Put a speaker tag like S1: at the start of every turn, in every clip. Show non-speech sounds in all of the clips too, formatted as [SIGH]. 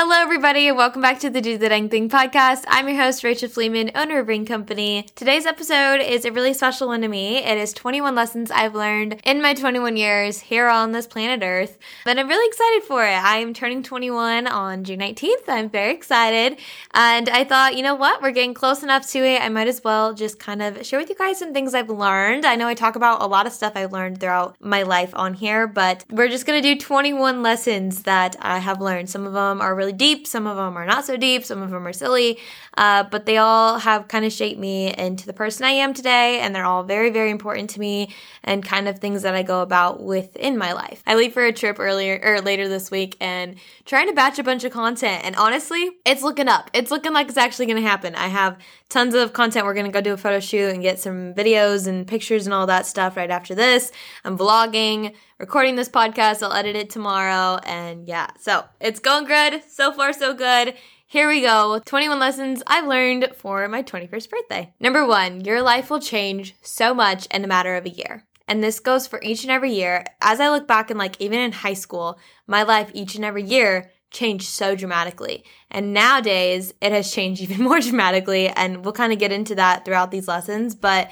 S1: Hello, everybody, and welcome back to the Do the Dang Thing podcast. I'm your host, Rachel Fleeman, owner of Ring Company. Today's episode is a really special one to me. It is 21 lessons I've learned in my 21 years here on this planet Earth, but I'm really excited for it. I am turning 21 on June 19th. I'm very excited, and I thought, you know what, we're getting close enough to it. I might as well just kind of share with you guys some things I've learned. I know I talk about a lot of stuff I've learned throughout my life on here, but we're just gonna do 21 lessons that I have learned. Some of them are really deep, some of them are not so deep, some of them are silly, uh, but they all have kind of shaped me into the person I am today, and they're all very, very important to me and kind of things that I go about within my life. I leave for a trip earlier or later this week and trying to batch a bunch of content, and honestly, it's looking up. It's looking like it's actually going to happen. I have tons of content. We're going to go do a photo shoot and get some videos and pictures and all that stuff right after this. I'm vlogging recording this podcast. I'll edit it tomorrow. And yeah, so it's going good. So far, so good. Here we go 21 lessons I've learned for my 21st birthday. Number one, your life will change so much in a matter of a year. And this goes for each and every year. As I look back and like even in high school, my life each and every year changed so dramatically. And nowadays it has changed [LAUGHS] even more dramatically. And we'll kind of get into that throughout these lessons. But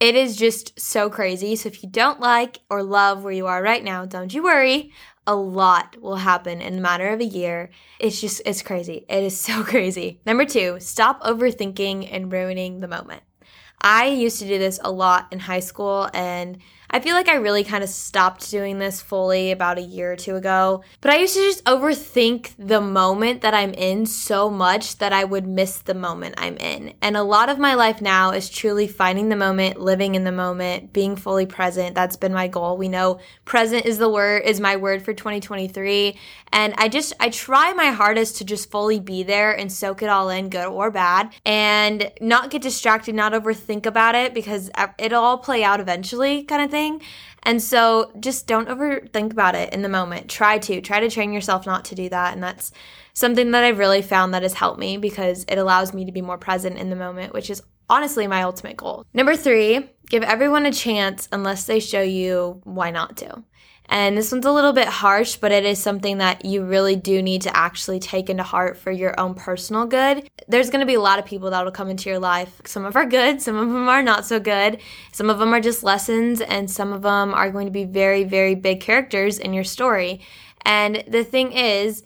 S1: it is just so crazy. So if you don't like or love where you are right now, don't you worry. A lot will happen in a matter of a year. It's just, it's crazy. It is [LAUGHS] so crazy. Number two, stop overthinking and ruining the moment. I used to do this a lot in high school and I feel like I really kind of stopped doing this fully about a year or two ago. But I used to just overthink the moment that I'm in so much that I would miss the moment I'm in. And a lot of my life now is truly finding the moment, living in the moment, being fully present. That's been my goal. We know present is the word, is my word for 2023. And I just, I try my hardest to just fully be there and soak it all in, good or bad, and not get distracted, not overthink about it because it'll all play out eventually, kind of thing And so just don't overthink about it in the moment. Try to. Try to train yourself not to do that. And that's something that I've really found that has helped me because it allows me to be more present in the moment, which is honestly my ultimate goal. Number three, give everyone a chance unless they show you why not to. And this one's a little bit harsh, but it is something that you really do need to actually take into heart for your own personal good. There's going to be a lot of people that will come into your life. Some of are good, some of them are not so good. Some of them are just lessons, and some of them are going to be very, very big characters in your story. And the thing is,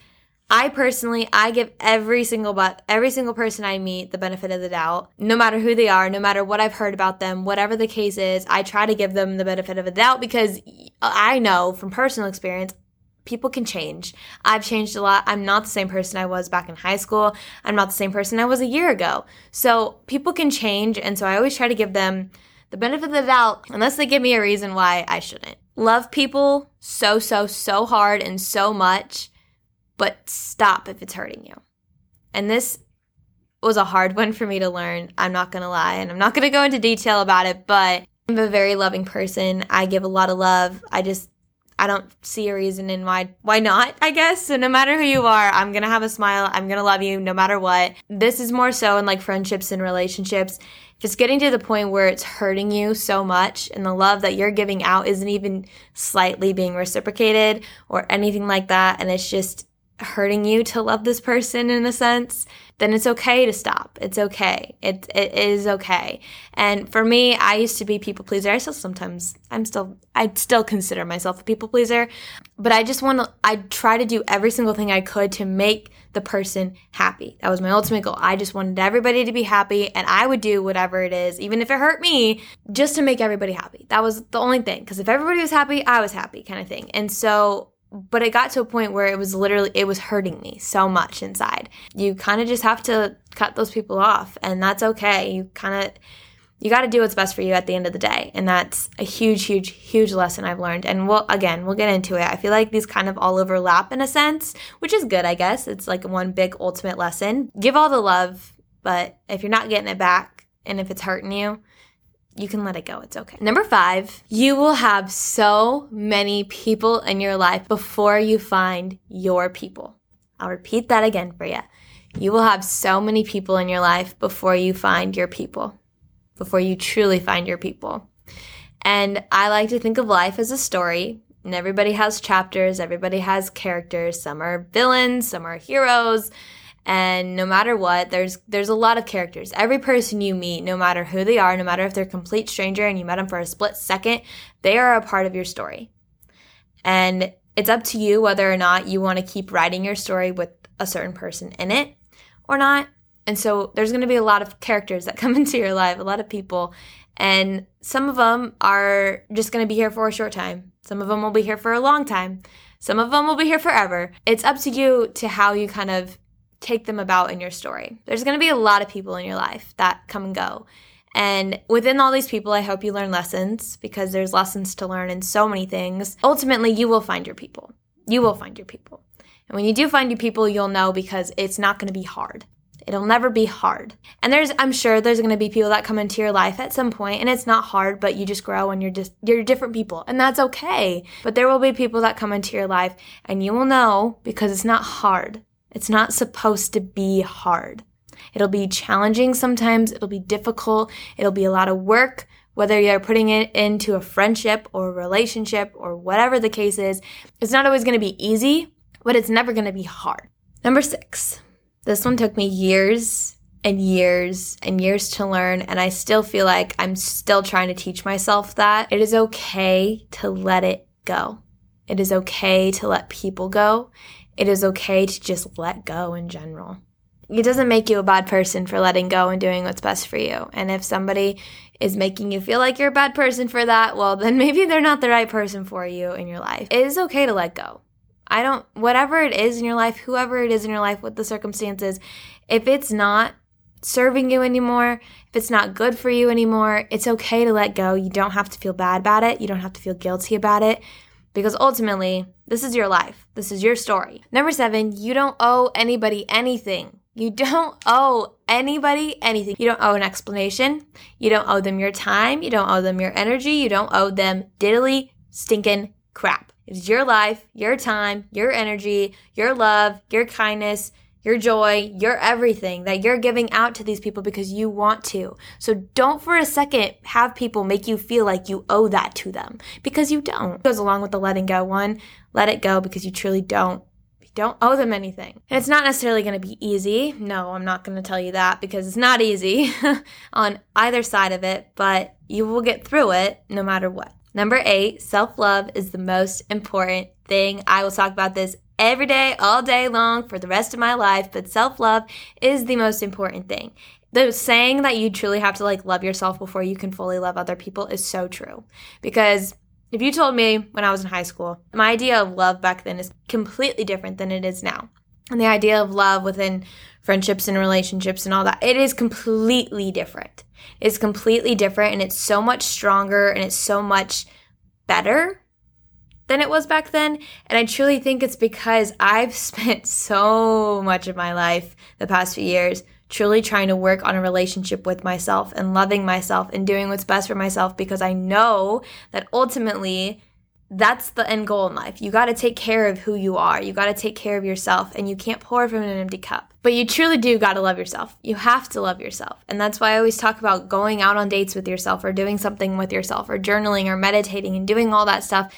S1: I personally, I give every single but every single person I meet the benefit of the doubt, no matter who they are, no matter what I've heard about them, whatever the case is. I try to give them the benefit of the doubt because uh, I know from personal experience, people can change. I've changed a lot. I'm not the same person I was back in high school. I'm not the same person I was a year ago. So people can change, and so I always try to give them the benefit of the doubt unless they give me a reason why I shouldn't. Love people so so so hard and so much but stop if it's hurting you. And this was a hard [LAUGHS] one for me to learn. I'm not going to lie. And I'm not going to go into detail about it, but I'm a very loving person. I give a lot of love. I just, I don't see a reason in why, why not, I guess. So no matter who you are, I'm going to have a smile. I'm going to love you no matter what. This is more so in like friendships and relationships. If it's getting to the point where it's hurting you so much and the love that you're giving out isn't even slightly being reciprocated or anything like that, and it's just, hurting you to love this person in a sense, then it's okay to stop. It's okay. It it is okay. And for me, I used to be people pleaser. I still sometimes I'm still I still consider myself a people pleaser, but I just want to I try to do every single thing I could to make the person happy. That was my ultimate goal. I just wanted everybody to be happy and I would do whatever it is, even if it hurt me, just to make everybody happy. That was the only thing because if everybody was happy, I was happy kind of thing. And so but it got to a point where it was literally it was hurting me so much inside. You kind of just have to cut those people off and that's okay. You kind of you got to do what's best for you at the end of the day and that's a huge huge huge lesson i've learned. And we'll again we'll get into it. I feel like these kind of all overlap in a sense which is good i guess. It's like one big ultimate lesson. Give all the love but if you're not getting it back and if it's hurting you you can let it go. It's okay. Number five, you will have so many people in your life before you find your people. I'll repeat that again for you. You will have so many people in your life before you find your people, before you truly find your people. And I like to think of life as a story. And everybody has chapters, everybody has characters. Some are villains, some are heroes. And no matter what, there's there's a lot of characters. Every person you meet, no matter who they are, no matter if they're a complete stranger and you met them for a split second, they are a part of your story. And it's up to you whether or not you want to keep writing your story with a certain person in it or not. And so there's going to be a lot of characters that [LAUGHS] come into your life, a lot of people, and some of them are just going to be here for a short time. Some of them will be here for a long time. Some of them will be here forever. It's up to you to how you kind of take them about in your story. There's going to be a lot of people in your life that come and go. And within all these people, I hope you learn lessons because there's lessons to learn in so many things. Ultimately, you will find your people. You will find your people. And when you do find your people, you'll know because it's not going to be hard. It'll never be hard. And there's I'm sure there's going to be people that come into your life at some point and it's not hard, but you just grow and you're just you're different people. And that's okay. But there will be people that come into your life and you will know because it's not hard. It's not supposed to be hard. It'll be challenging sometimes, it'll be difficult, it'll be a lot of work, whether you're putting it into a friendship or a relationship or whatever the case is. It's not always going to be easy, but it's never going to be hard. Number six, this one took me years and years and years to learn, and I still feel like I'm still trying to teach myself that it is okay to let it go. It is okay to let people go. It is okay to just let go in general. It doesn't make you a bad person for letting go and doing what's best for you. And if somebody is making you feel like you're a bad person for that, well, then [LAUGHS] maybe they're not the right person for you in your life. It is okay to let go. I don't, whatever it is in your life, whoever it is in your life, what the circumstances, if it's not serving you anymore, if it's not good for you anymore, it's okay to let go. You don't have to feel bad about it. You don't have to feel guilty about it because ultimately, this is your life. This is your story. Number seven, you don't owe anybody anything. You don't [LAUGHS] owe anybody anything. You don't owe an explanation. You don't owe them your time. You don't owe them your energy. You don't owe them diddly stinking crap. It's your life, your time, your energy, your love, your kindness, your joy, your everything that you're giving out to these people because you want to. So don't for a second have people make you feel like you owe that to them because you don't. It goes along with the letting go one. Let it go because you truly don't. Don't owe them anything. And it's not necessarily going to be easy. No, I'm not going to tell you that because it's not easy [LAUGHS] on either side of it, but you will get through it no matter what. Number eight, self love is the most important thing. I will talk about this every day, all day long for the rest of my life, but self love is the most important thing. The saying that you truly have to like love yourself before you can fully love other people is so true. Because if you told me when I was in high school, my idea of love back then is completely different than it is now. And the idea of love within friendships and relationships and all that, it is completely different It's completely different and it's so much stronger and it's so much better than it was back then. And I truly think it's because I've [LAUGHS] spent so much of my life the past few years truly trying to work on a relationship with myself and loving myself and doing what's best for myself because I know that ultimately that's the end goal in life. You got to take care of who you are. You got to take care of yourself and you can't pour from an empty cup. But you truly do got to love yourself. You have to love yourself. And that's why I always talk about going out on dates with yourself or doing something with yourself or journaling or meditating and doing all that stuff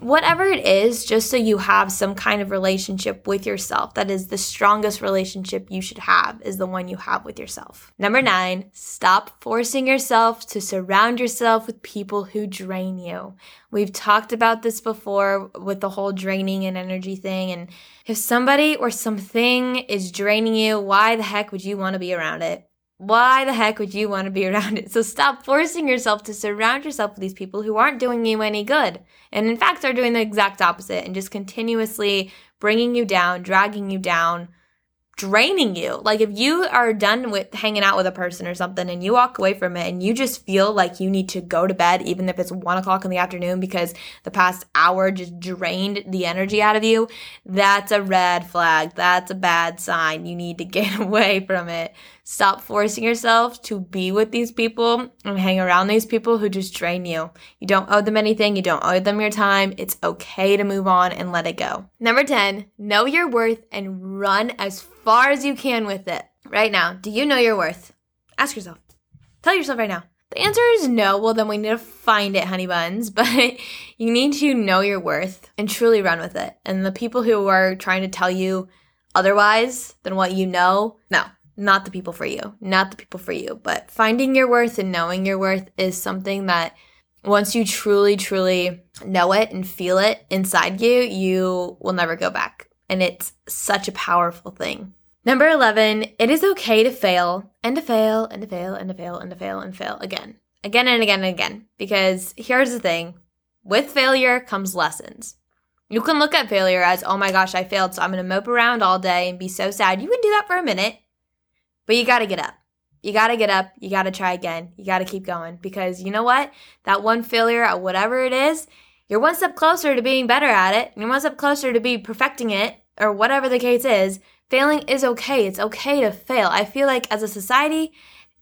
S1: whatever it is, just so you have some kind of relationship with yourself. That is the strongest relationship you should have, is the one you have with yourself. Number nine, stop forcing yourself to surround yourself with people who drain you. We've talked about this before with the whole draining and energy thing. And if somebody or something is draining you, why the heck would you want to be around it? Why the heck would you want to be [LAUGHS] around it? So stop forcing yourself to surround yourself with these people who aren't doing you any good. And in fact, are doing the exact opposite and just continuously bringing you down, dragging you down, draining you. Like if you are done with hanging out with a person or something and you walk away from it and you just feel like you need to go to bed, even if it's one o'clock in the afternoon because the past hour just drained the energy out of you, that's a red flag. That's a bad sign. You need to [LAUGHS] get away from it. Stop forcing yourself to be with these people and hang around these people who just drain you. You don't owe them anything. You don't owe them your time. It's okay to move on and let it go. Number 10, know your worth and run as far as you can with it. Right now, do you know your worth? Ask yourself. Tell yourself right now, The answer is no. Well, then we need to find it, honey buns. [LAUGHS] But you need to know your worth and truly run with it. And the people who are trying to tell you otherwise than what you know, no, not the people for you. Not the people for you. But finding your worth and knowing your worth is something that once you truly, truly know it and feel it inside you, you will never go back. And it's such a powerful thing. Number 11, it is okay to fail and to fail and to fail and to fail and to fail and fail again, again and again and again. Because here's the thing with failure comes lessons. You can look at failure as, oh my gosh, I failed, so I'm going to mope around all day and be so sad. You can do that for a minute, but you got to get up. You got to get up. You got to try again. You got to keep going because you know what? That one failure at whatever it is, you're one step closer to being better at it. You're one step closer to be perfecting it or whatever the case is. Failing is okay. It's okay to fail. I feel like as a society,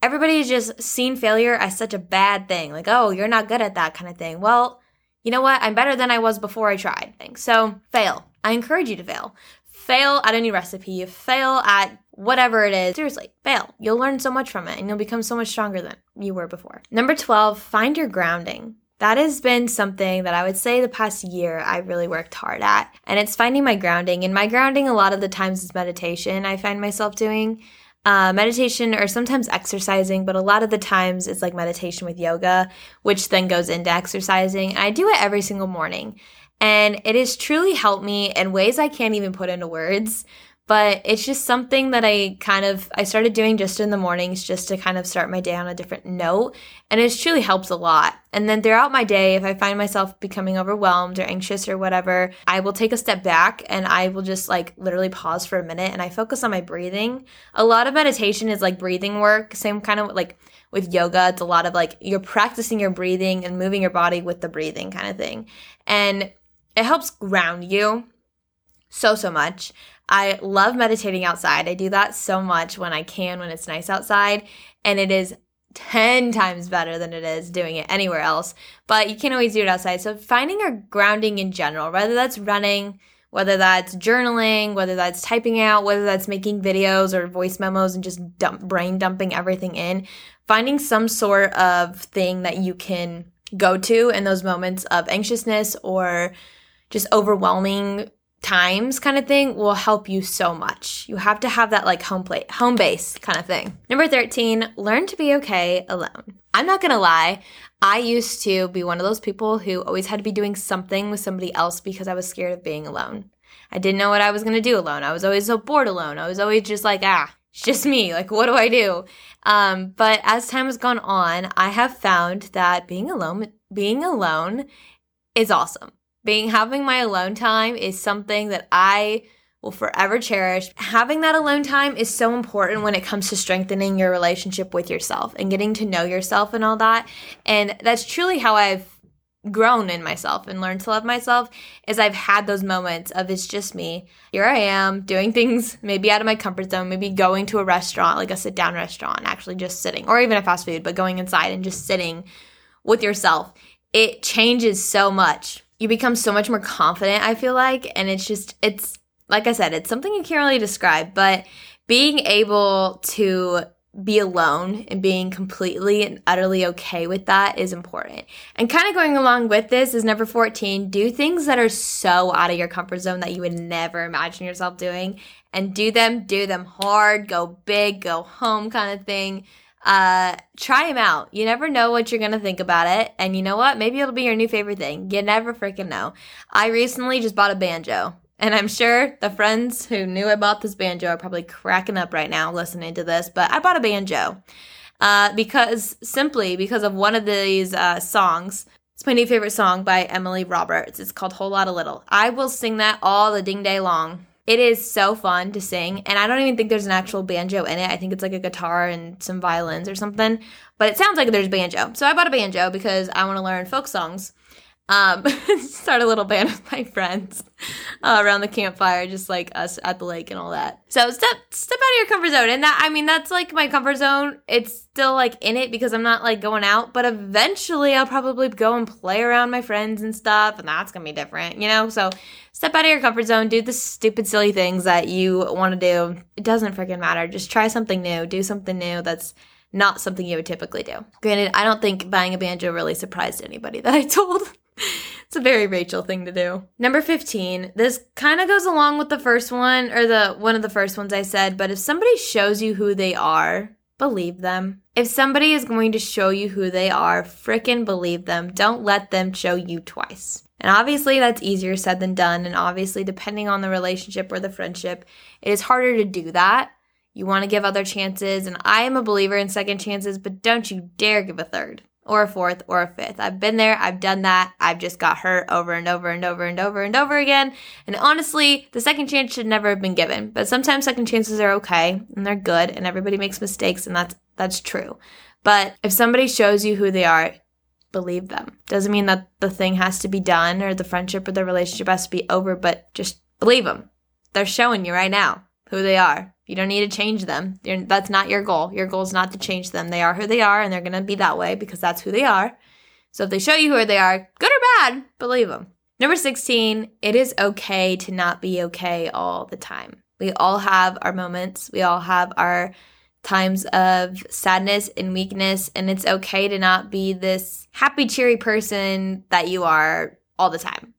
S1: everybody's just seen failure as such a bad thing. Like, oh, you're not good at that kind of thing. Well, you know what? I'm better than I was before I tried. So fail. I encourage you to fail. Fail at a new recipe. Fail at whatever it is. Seriously, fail. You'll learn so much from it and you'll become so much stronger than you were before. Number 12, find your grounding. That has been something that I would say the past year I really worked hard at. And it's finding my grounding. And my grounding, a lot of the times, is meditation, I find myself doing. Uh, meditation or sometimes exercising, but a lot of the times it's like meditation with yoga, which then goes into exercising. And I do it every single morning. And it has truly helped me in ways I can't even put into words but it's just something that I kind of I started doing just in the mornings just to kind of start my day on a different note and it truly helps a lot. And then throughout my day if I find myself becoming overwhelmed or anxious or whatever, I will take a step back and I will just like literally pause for a minute and I focus on my breathing. A lot of meditation is like breathing work, same kind of like with yoga, it's a lot of like you're practicing your breathing and moving your body with the breathing kind of thing. And it helps ground you so so much I love meditating outside. I do that so much when I can, when it's nice outside. And it is 10 times better than it is doing it anywhere else. But you can't always do it outside. So finding your grounding in general, whether that's running, whether that's journaling, whether that's typing out, whether that's making videos or voice memos and just dump, brain dumping everything in, finding some sort of thing that you can go to in those moments of anxiousness or just overwhelming times kind of thing will help you so much. You have to have that like home plate, home base kind of thing. Number 13, learn to be okay alone. I'm not going to lie, I used to be one of those people who always had to be doing something with somebody else because I was scared of being alone. I didn't know what I was going to do alone. I was always so bored alone. I was always just like, ah, it's just me. Like, what do I do? Um, but as time has gone on, I have found that being alone, being alone is awesome being having my alone time is something that I will forever cherish. Having that alone time is so important when it comes to strengthening your relationship with yourself and getting to know yourself and all that. And that's truly how I've grown in myself and learned to love myself is I've had those moments of it's just me. Here I am doing things maybe out of my comfort zone, maybe going to a restaurant, like a sit down restaurant, actually just sitting, or even a fast food, but going inside and just sitting with yourself. It changes so much you become so much more confident, I feel like. And it's just, it's, like I said, it's something you can't really describe, but being able to be alone and being completely and utterly okay with that is important. And kind of going along with this is number 14 do things that are so out of your comfort zone that you would never imagine yourself doing and do them, do them hard, go big, go home kind of thing uh, try them out. You never know what you're gonna think about it, and you know what? Maybe it'll be your new favorite thing. You never freaking know. I recently just bought a banjo, and I'm sure the friends who knew I bought this banjo are probably cracking up right now listening to this. But I bought a banjo uh, because simply because of one of these uh, songs. It's my new favorite song by Emily Roberts. It's called Whole Lotta Little. I will sing that all the ding day long. It is so fun to sing, and I don't even think there's an actual banjo in it. I think it's like a guitar and some violins or something, but it sounds like there's banjo. So I bought a banjo because I want to learn folk songs um, [LAUGHS] start a little band with my friends uh, around the campfire, just like us at the lake and all that. So step step out of your comfort zone, and that I mean that's like my comfort zone. It's still like in it because I'm not like going out, but eventually I'll probably go and play around my friends and stuff, and that's gonna be different, you know. So step out of your comfort zone, do the stupid silly things that you want to do. It doesn't freaking matter. Just try something new, do something new that's not something you would typically do. Granted, I don't think buying a banjo really surprised anybody that I told. It's a very Rachel thing to do. Number 15. This kind of goes along with the first one or the one of the first ones I said, but if somebody shows you who they are, believe them. If somebody is going to show you who they are, frickin' believe them. Don't let them show you twice. And obviously, that's easier said than done. And obviously, depending on the relationship or the friendship, it is harder to do that. You want to give other chances. And I am a believer in second chances, but don't you dare give a third or a fourth or a fifth. I've been there, I've done that. I've just got hurt over and over and over and over and over again. And honestly, the second chance should never have been given. But sometimes second chances are okay and they're good and everybody makes mistakes and that's that's true. But if somebody shows you who they are, believe them. Doesn't mean that the thing has to be done or the friendship or the relationship has to be over, but just believe them. They're showing you right now who they are. You don't need to change them. You're, that's not your goal. Your goal is not to change them. They are who they are, and they're going to be that way because that's who they are. So if they show you who they are, good or bad, believe them. Number 16, it is okay to not be okay all the time. We all have our moments. We all have our times of sadness and weakness, and it's okay to not be this happy, cheery person that you are all the time.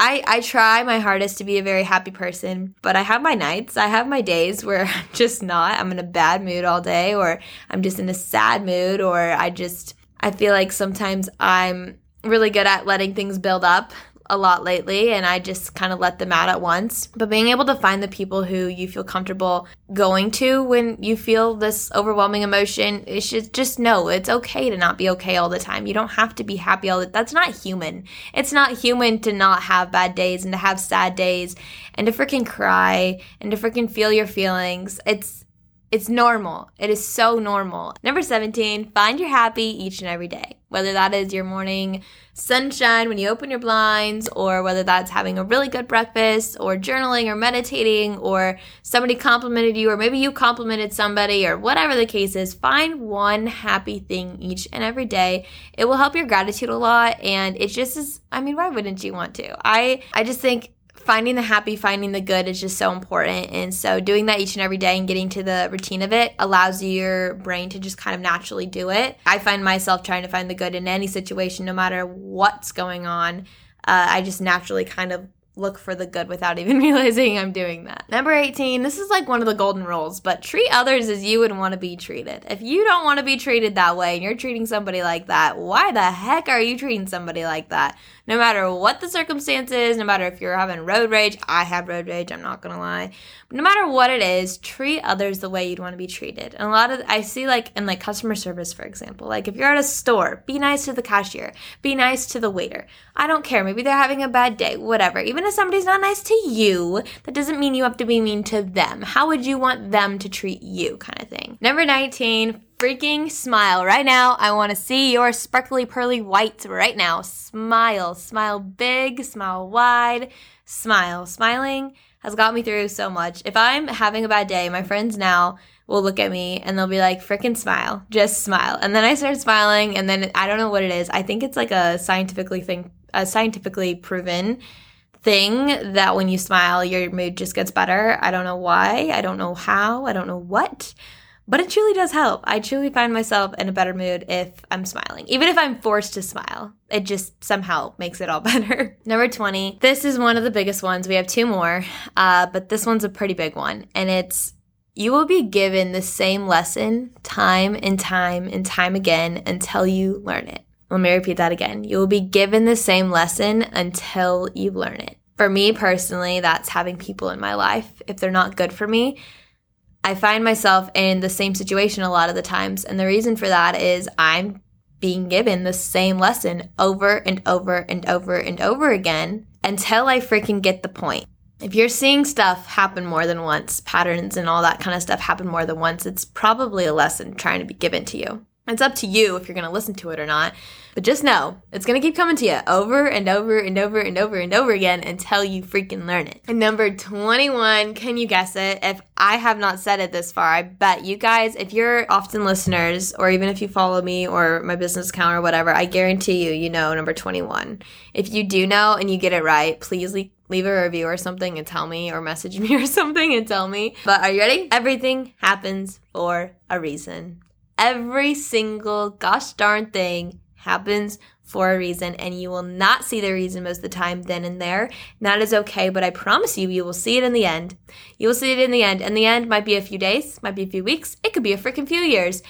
S1: I, I try my hardest to be a very happy person, but I have my nights. I have my days where [LAUGHS] I'm just not. I'm in a bad mood all day, or I'm just in a sad mood, or I just, I feel like sometimes I'm really good at letting things build up a lot lately and I just kind of let them out at once. But being able to find the people who you feel comfortable going to when you feel this overwhelming emotion, it should just know it's okay to not be okay all the time. You don't have to be happy all the That's not human. It's not human to not have bad days and to have sad days and to freaking cry and to freaking feel your feelings. It's it's normal. It is so normal. Number 17, find your happy each and every day. Whether that is your morning sunshine when you open your blinds, or whether that's having a really good breakfast, or journaling, or meditating, or somebody complimented you, or maybe you complimented somebody, or whatever the case is, find one happy thing each and every day. It will help your gratitude a lot, and it just is, I mean, why wouldn't you want to? I, I just think finding the happy, finding the good is just so important. And so doing that each and every day and getting to the routine of it allows your brain to just kind of naturally do it. I find myself trying to find the good in any situation, no matter what's going on. Uh, I just naturally kind of look for the good without even [LAUGHS] realizing I'm doing that. Number 18, this is like one of the golden rules, but treat others as you would want to be treated. If you don't want to be treated that way and you're treating somebody like that, why the heck are you treating somebody like that? No matter what the circumstances, no matter if you're having road rage, I have road rage, I'm not gonna lie. But no matter what it is, treat others the way you'd want to be treated. And a lot of I see like in like customer service, for example, like if you're at a store, be nice to the cashier, be nice to the waiter. I don't care. Maybe they're having a bad day, whatever. Even if somebody's not nice to you, that doesn't mean you have to be mean to them. How would you want them to treat you, kind of thing? Number 19, freaking smile right now. I want to see your sparkly pearly whites right now. Smile, smile big, smile wide, smile. Smiling has got me through so much. If I'm having a bad day, my friends now will look at me and they'll be like, freaking smile, just smile. And then I start smiling and then I don't know what it is. I think it's like a scientifically thing, a scientifically proven thing that when you smile, your mood just gets better. I don't know why. I don't know how. I don't know what. But it truly does help. I truly find myself in a better mood if I'm smiling. Even if I'm forced to smile, it just somehow makes it all [LAUGHS] better. Number 20. This is one of the biggest ones. We have two more, uh, but this one's a pretty big one. And it's you will be given the same lesson time and time and time again until you learn it. Let me repeat that again. You will be given the same lesson until you learn it. For me personally, that's having people in my life. If they're not good for me, I find myself in the same situation a lot of the times. And the reason for that is I'm being given the same lesson over and over and over and over again until I freaking get the point. If you're seeing stuff happen more than once, patterns and all that kind of stuff happen more than once, it's probably a lesson trying to be given to you. It's up to you if you're going to listen to it or not. But just know it's going to keep coming to you over and over and over and over and over again until you freaking learn it. And number 21, can you guess it? If I have not said it this far, I bet you guys, if you're often listeners or even if you follow me or my business account or whatever, I guarantee you, you know number 21. If you do know and you get it right, please leave leave a review or something and tell me or message [LAUGHS] me or something and tell me. But are you ready? Everything happens for a reason Every single gosh darn thing happens for a reason and you will not see the reason most of the time then and there. And that is okay, but I promise you, you will see it in the end. You will see it in the end. And the end might be a few days, might be a few weeks, it could be a freaking few years.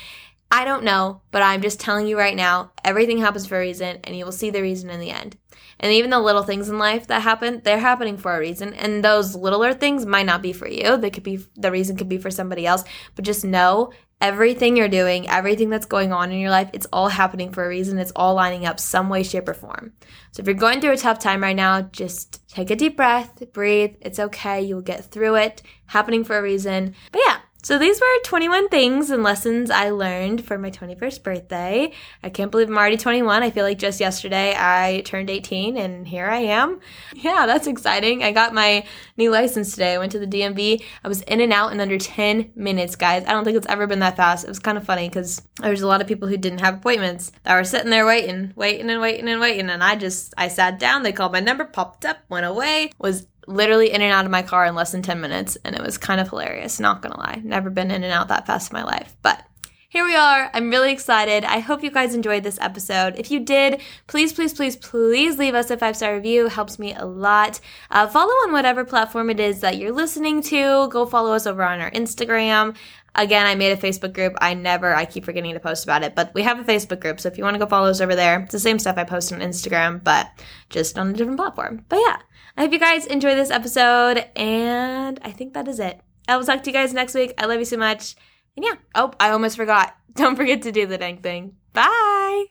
S1: I don't know, but I'm just telling you right now, everything happens for a reason and you will see the reason in the end. And even the little things in life that happen, they're happening for a reason. And those littler things might not be for you. They could be, the reason could be for somebody else. But just know everything you're doing, everything that's going on in your life, it's all happening for a reason. It's all lining up some way, shape, or form. So if you're going through a tough time right now, just take a deep breath, breathe. It's okay. You'll get through it. Happening for a reason. But yeah, so these were 21 things and lessons I learned for my 21st birthday. I can't believe I'm already 21. I feel like just yesterday I turned 18 and here I am. Yeah, that's exciting. I got my new license today. I went to the DMV. I was in and out in under 10 minutes, guys. I don't think it's ever been that fast. It was kind of funny because there's a lot of people who didn't have appointments that were sitting there waiting, waiting and waiting and waiting. And I just, I sat down. They called my number, popped up, went away, was literally in and out of my car in less than 10 minutes and it was kind of hilarious not gonna lie never been in and out that fast in my life but here we are. I'm really excited. I hope you guys enjoyed this episode. If you did, please, please, please, please leave us a five star review. It helps me a lot. Uh, follow on whatever platform it is that you're listening to. Go follow us over on our Instagram. Again, I made a Facebook group. I never, I keep forgetting to post about it, but we have a Facebook group. So if you want to go follow us over there, it's the same stuff I post on Instagram, but just on a different platform. But yeah, I hope you guys enjoy this episode, and I think that is it. I will talk to you guys next week. I love you so much. And yeah, oh, I almost forgot. [LAUGHS] Don't forget to do the dang thing. Bye.